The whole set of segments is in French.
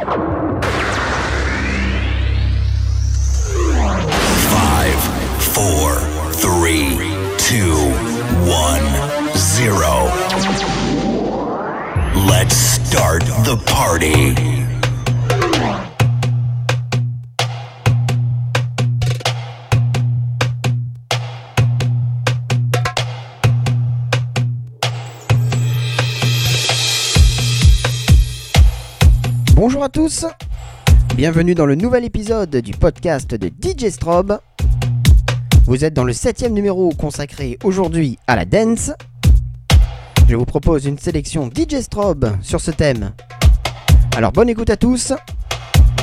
Five, four, three, two, one, zero. Let's start the party. Tous, bienvenue dans le nouvel épisode du podcast de DJ Strobe. Vous êtes dans le septième numéro consacré aujourd'hui à la dance. Je vous propose une sélection DJ Strobe sur ce thème. Alors bonne écoute à tous.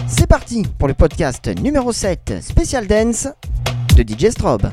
C'est parti pour le podcast numéro 7 spécial dance de DJ Strobe.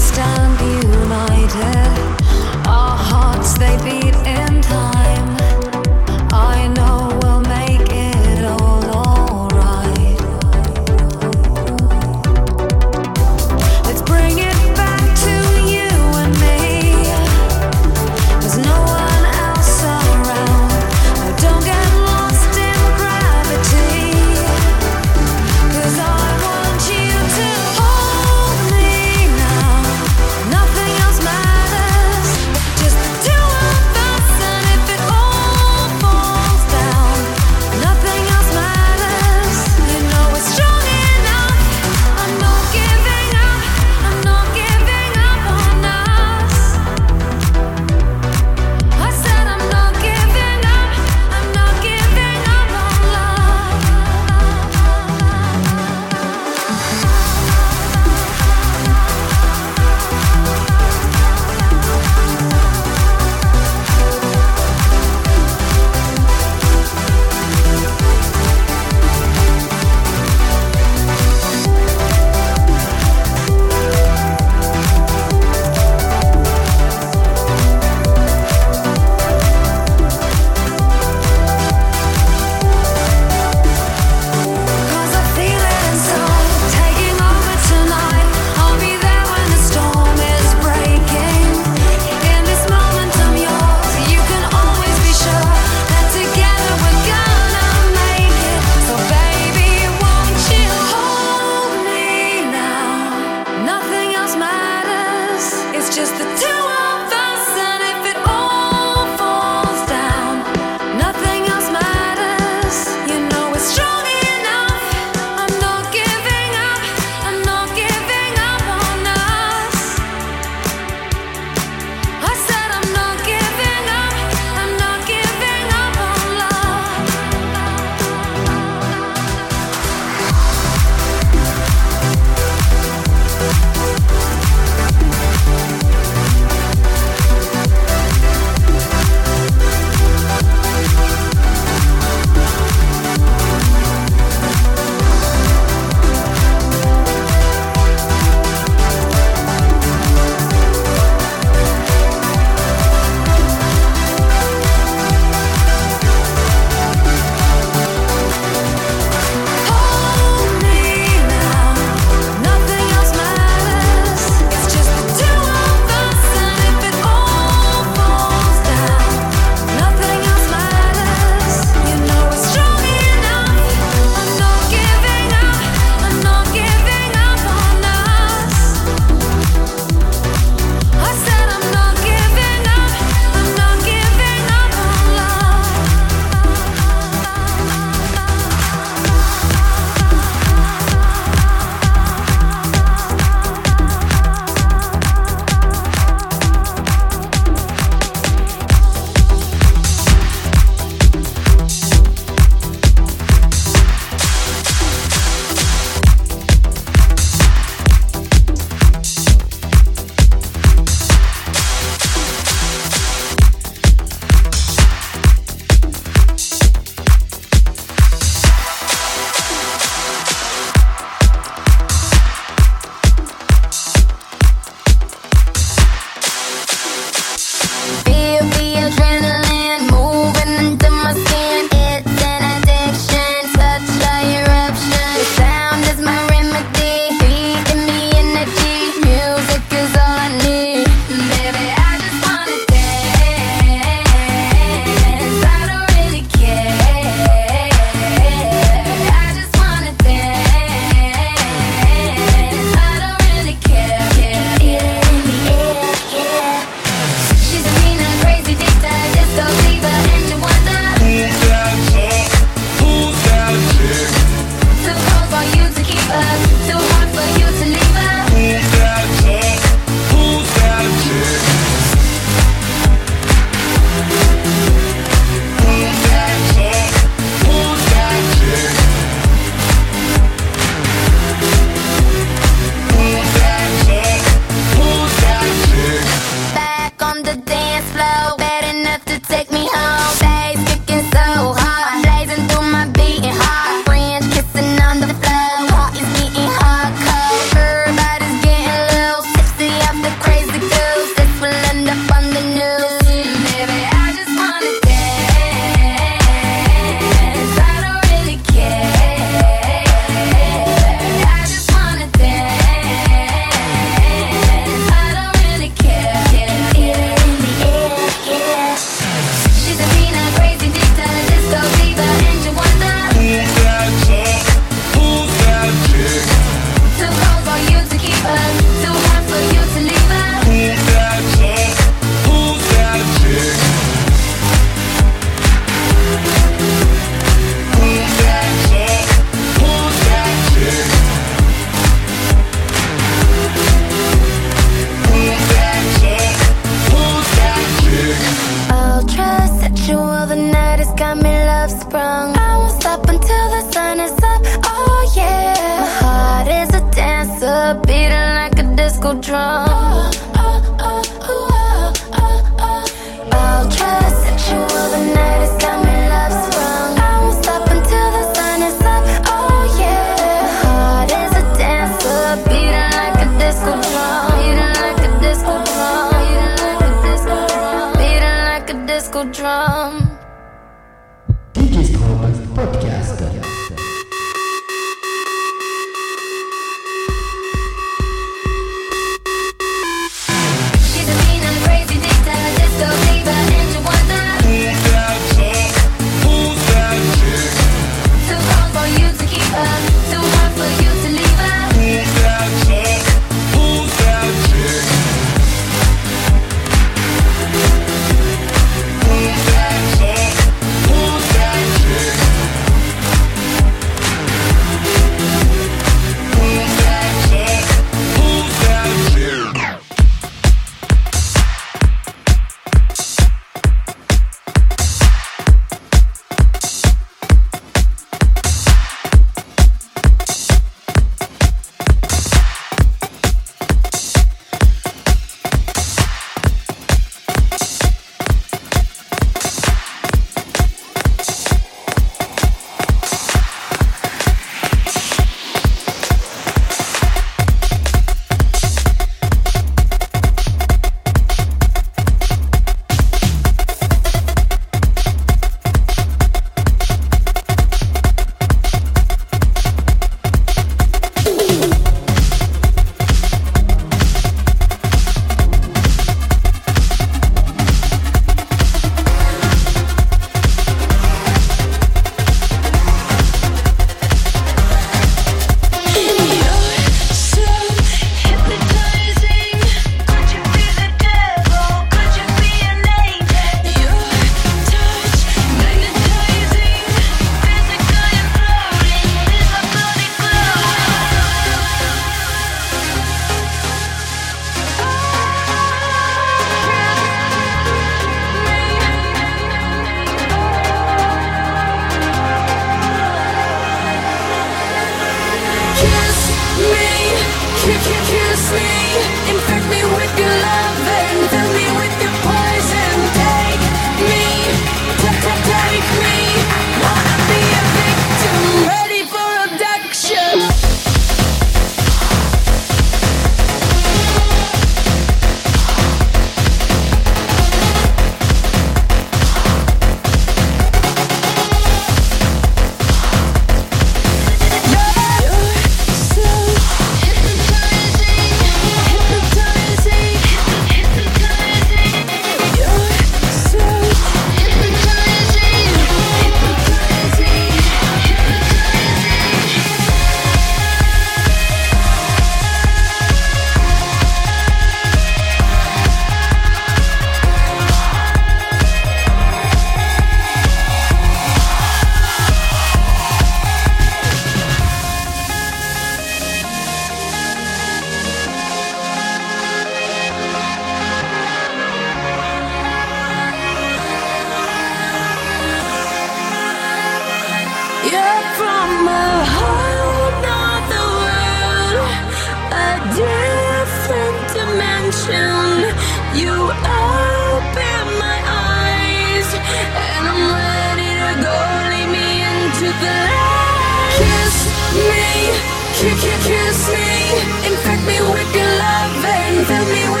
kiss me, infect me with your love and fill me with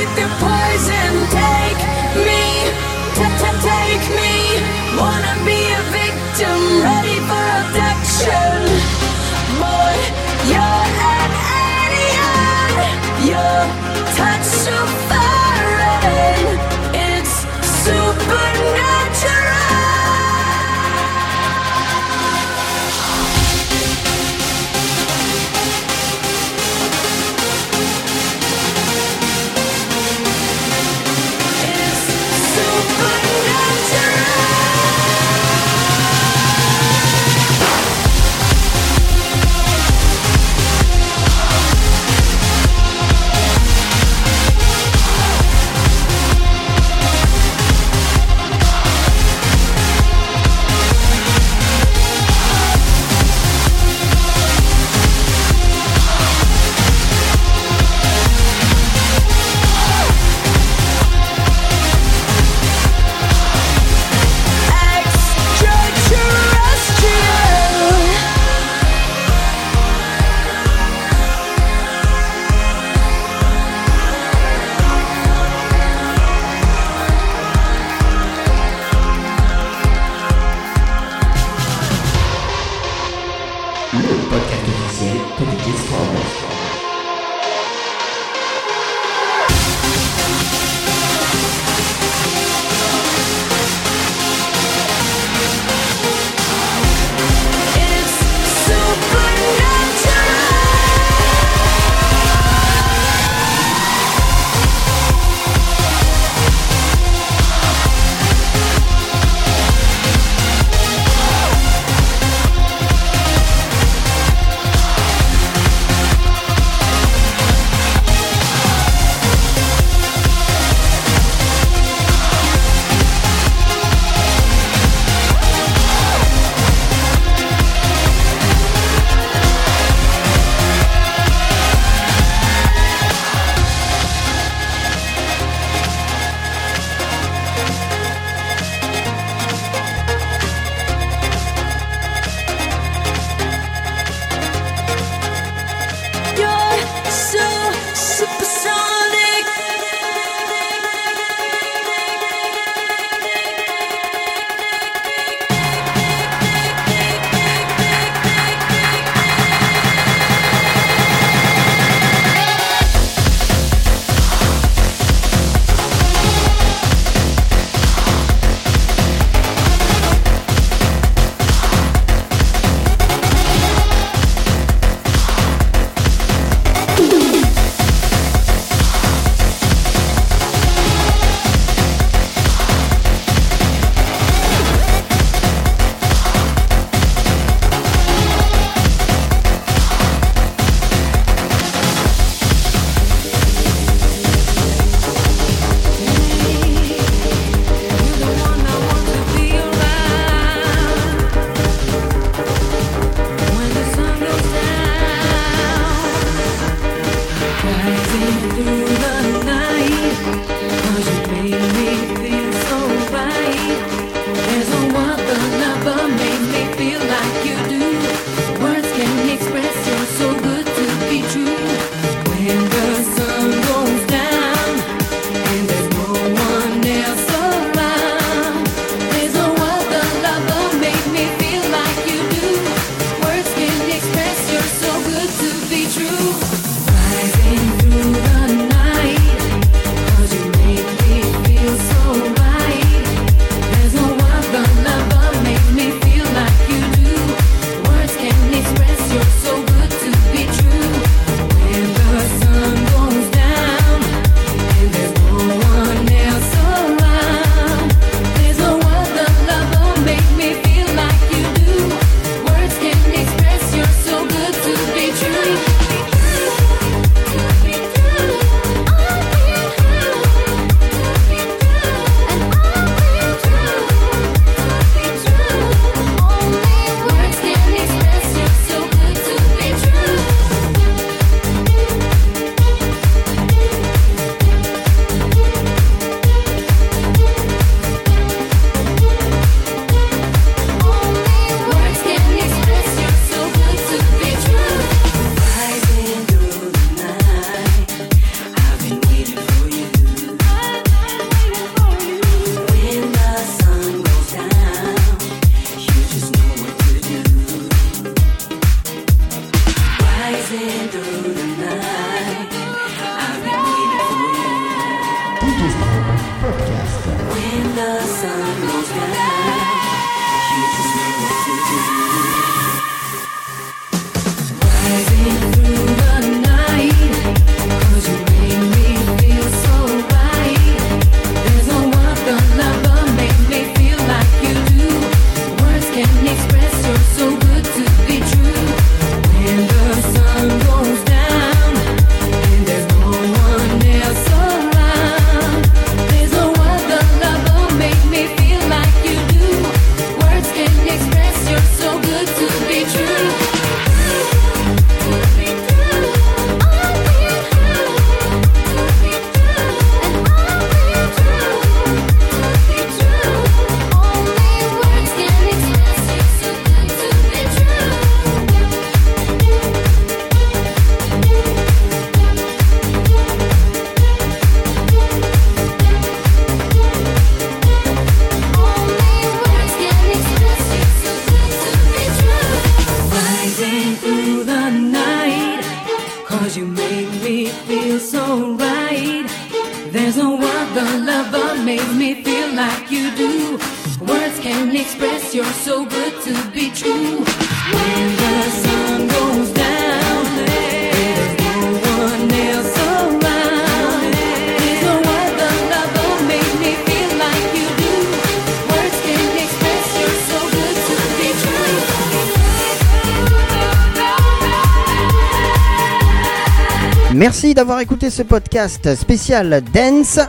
ce podcast spécial Dance.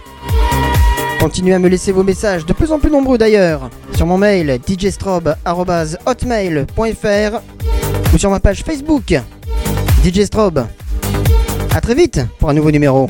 Continuez à me laisser vos messages, de plus en plus nombreux d'ailleurs, sur mon mail djstrobe.hotmail.fr ou sur ma page Facebook djstrobe. A très vite pour un nouveau numéro.